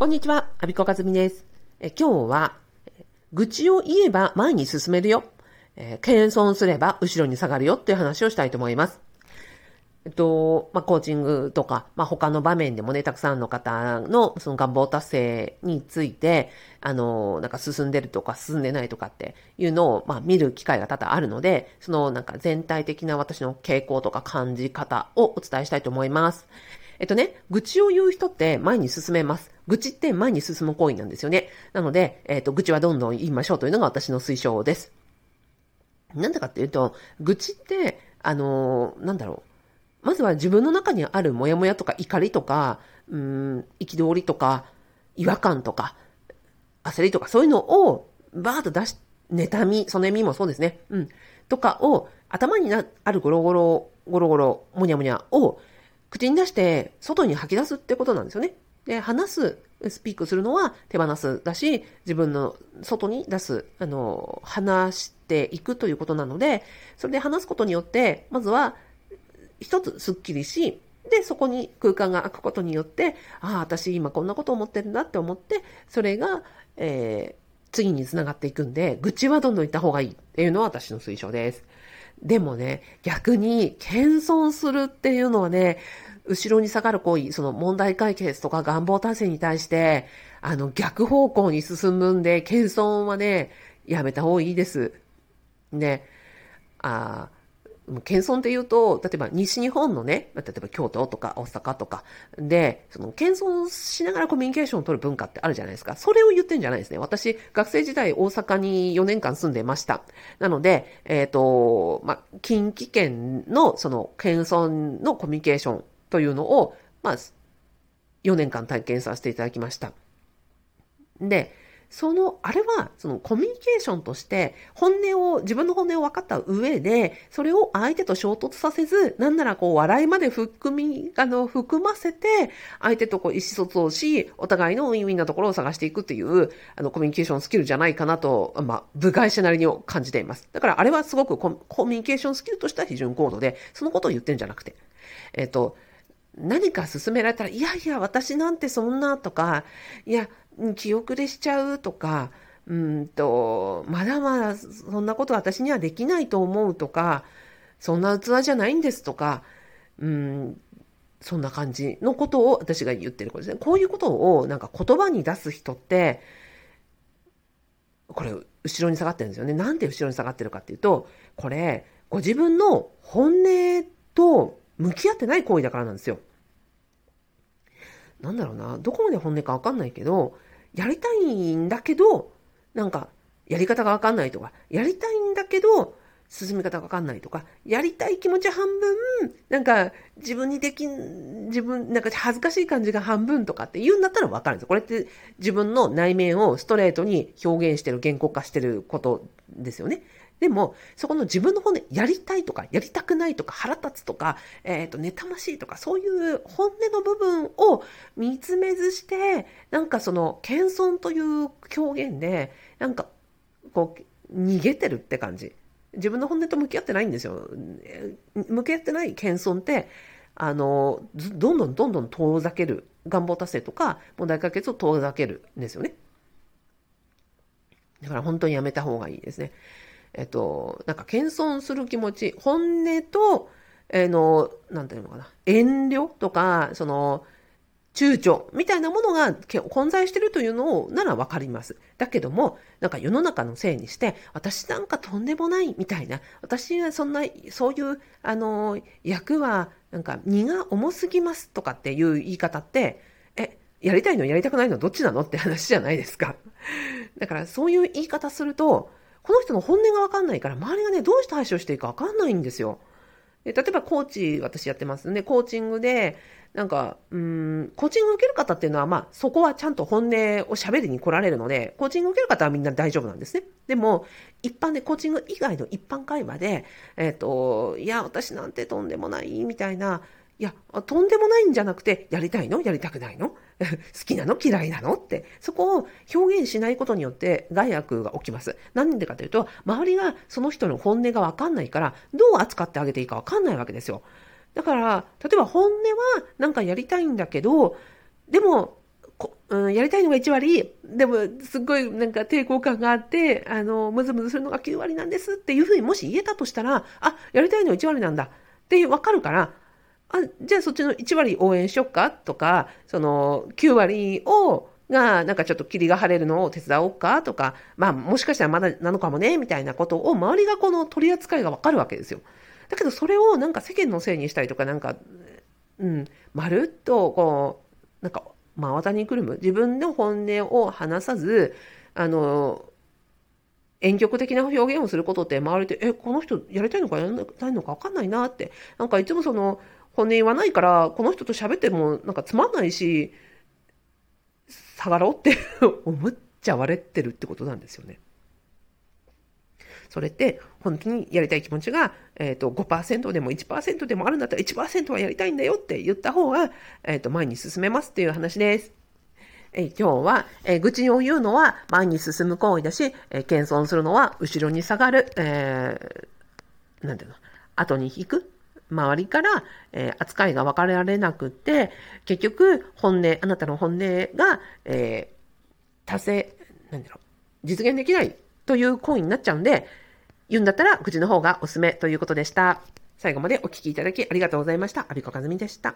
こんにちは、アビコカズミです。え今日は、愚痴を言えば前に進めるよ。えー、謙遜すれば後ろに下がるよっていう話をしたいと思います。えっと、まあ、コーチングとか、まあ、他の場面でもね、たくさんの方のその願望達成について、あの、なんか進んでるとか進んでないとかっていうのを、まあ、見る機会が多々あるので、そのなんか全体的な私の傾向とか感じ方をお伝えしたいと思います。えっとね、愚痴を言う人って前に進めます。愚痴って前に進む行為なんですよね。なので、えっと、愚痴はどんどん言いましょうというのが私の推奨です。なんでかっていうと、愚痴って、あのー、なんだろう。まずは自分の中にあるモヤモヤとか怒りとか、うん、憤りとか、違和感とか、焦りとか、そういうのをバーッと出し、妬み、そのみもそうですね。うん。とかを、頭になあるゴロゴロ、ゴロゴロ、もにゃもにゃを口に出して外に吐き出すってことなんですよね。で、話す、スピークするのは手放すだし、自分の外に出す、あの、話していくということなので、それで話すことによって、まずは、一つスッキリし、で、そこに空間が空くことによって、ああ、私今こんなこと思ってるんだって思って、それが、えー、次につながっていくんで、愚痴はどんどん言った方がいいっていうのは私の推奨です。でもね、逆に、謙遜するっていうのはね、後ろに下がる行為、その問題解決とか願望達成に対して、あの、逆方向に進むんで、謙遜はね、やめた方がいいです。ね。あ謙遜って言うと、例えば西日本のね、例えば京都とか大阪とかで、その謙遜しながらコミュニケーションを取る文化ってあるじゃないですか。それを言ってんじゃないですね。私、学生時代大阪に4年間住んでました。なので、えっ、ー、と、まあ、近畿圏のその謙遜のコミュニケーションというのを、まあ、4年間体験させていただきました。で、その、あれは、そのコミュニケーションとして、本音を、自分の本音を分かった上で、それを相手と衝突させず、なんならこう、笑いまで含み、あの、含ませて、相手とこう、意思疎通をし、お互いのウィンウィンなところを探していくっていう、あの、コミュニケーションスキルじゃないかなと、まあ、部外者なりに感じています。だから、あれはすごくコミュニケーションスキルとしては非常に高度で、そのことを言ってるんじゃなくて、えっ、ー、と、何か勧められたら、いやいや、私なんてそんなとか、いや、気遅れしちゃうとか、うんと、まだまだそんなこと私にはできないと思うとか、そんな器じゃないんですとか、うん、そんな感じのことを私が言ってることですね。こういうことをなんか言葉に出す人って、これ、後ろに下がってるんですよね。なんで後ろに下がってるかっていうと、これ、ご自分の本音と向き合ってない行為だからなんですよ。なんだろうな、どこまで本音かわかんないけど、やりたいんだけど、なんか、やり方がわかんないとか、やりたいんだけど、進み方がわかんないとか、やりたい気持ち半分、なんか、自分にできん、自分、なんか恥ずかしい感じが半分とかって言うんだったらわかるんですよ。これって自分の内面をストレートに表現してる、言語化してることですよね。でも、そこの自分の本音、やりたいとか、やりたくないとか、腹立つとか、えっ、ー、と、妬ましいとか、そういう本音の部分を見つめずして、なんかその、謙遜という表現で、なんか、こう、逃げてるって感じ。自分の本音と向き合ってないんですよ。向き合ってない謙遜って、あの、どんどんどんどん遠ざける。願望達成とか、問題解決を遠ざけるんですよね。だから本当にやめた方がいいですね。えっと、なんか謙遜する気持ち、本音と、えー、の、なんていうのかな、遠慮とか、その、躊躇みたいなものが混在してるというのをならわかります。だけども、なんか世の中のせいにして、私なんかとんでもないみたいな、私はそんな、そういう、あの、役は、なんか荷が重すぎますとかっていう言い方って、え、やりたいのやりたくないのどっちなのって話じゃないですか。だからそういう言い方すると、この人の本音がわかんないから、周りがね、どうして対処していいかわかんないんですよ。で例えば、コーチ、私やってますね。コーチングで、なんか、うん、コーチング受ける方っていうのは、まあ、そこはちゃんと本音を喋りに来られるので、コーチング受ける方はみんな大丈夫なんですね。でも、一般で、コーチング以外の一般会話で、えっ、ー、と、いや、私なんてとんでもない、みたいな、いや、とんでもないんじゃなくて、やりたいの？やりたくないの？好きなの？嫌いなの？って、そこを表現しないことによって害悪が起きます。なんでかというと、周りがその人の本音がわかんないから、どう扱ってあげていいかわかんないわけですよ。だから、例えば本音はなんかやりたいんだけど、でも、うん、やりたいのが1割、でも、すっごいなんか抵抗感があって、あの、ムズムズするのが9割なんですっていうふうにもし言えたとしたら、あ、やりたいのは1割なんだってわかるから、あ、じゃあそっちの1割応援しよっか？とか、その9割を、が、なんかちょっと霧が晴れるのを手伝おうか？とか、まあもしかしたらまだなのかもね、みたいなことを周りがこの取り扱いがわかるわけですよ。だけどそれをなんか世間のせいにしたりとか、なんか、うん、まるっとこう、なんか真綿にくるむ？自分の本音を話さず、あの、婉曲的な表現をすることって周りで、え、この人やりたいのかやらないのかわかんないなって。なんかいつもその、本音言わないから、この人と喋ってもなんかつまんないし、下がろうって 思っちゃわれてるってことなんですよね。それって本当にやりたい気持ちが、えっ、ー、と5%でも1%でもあるんだったら1%はやりたいんだよって言った方が、えっ、ー、と前に進めますっていう話です。えー、今日は、えー、愚痴を言うのは前に進む行為だし、えー、謙遜するのは後ろに下がる、えー、なんていうの、後に引く。周りから、えー、扱いが分かられなくて、結局、本音、あなたの本音が、えー、達成、なんだろう、実現できないという行為になっちゃうんで、言うんだったら口の方がおすすめということでした。最後までお聴きいただきありがとうございました。アビコカズミでした。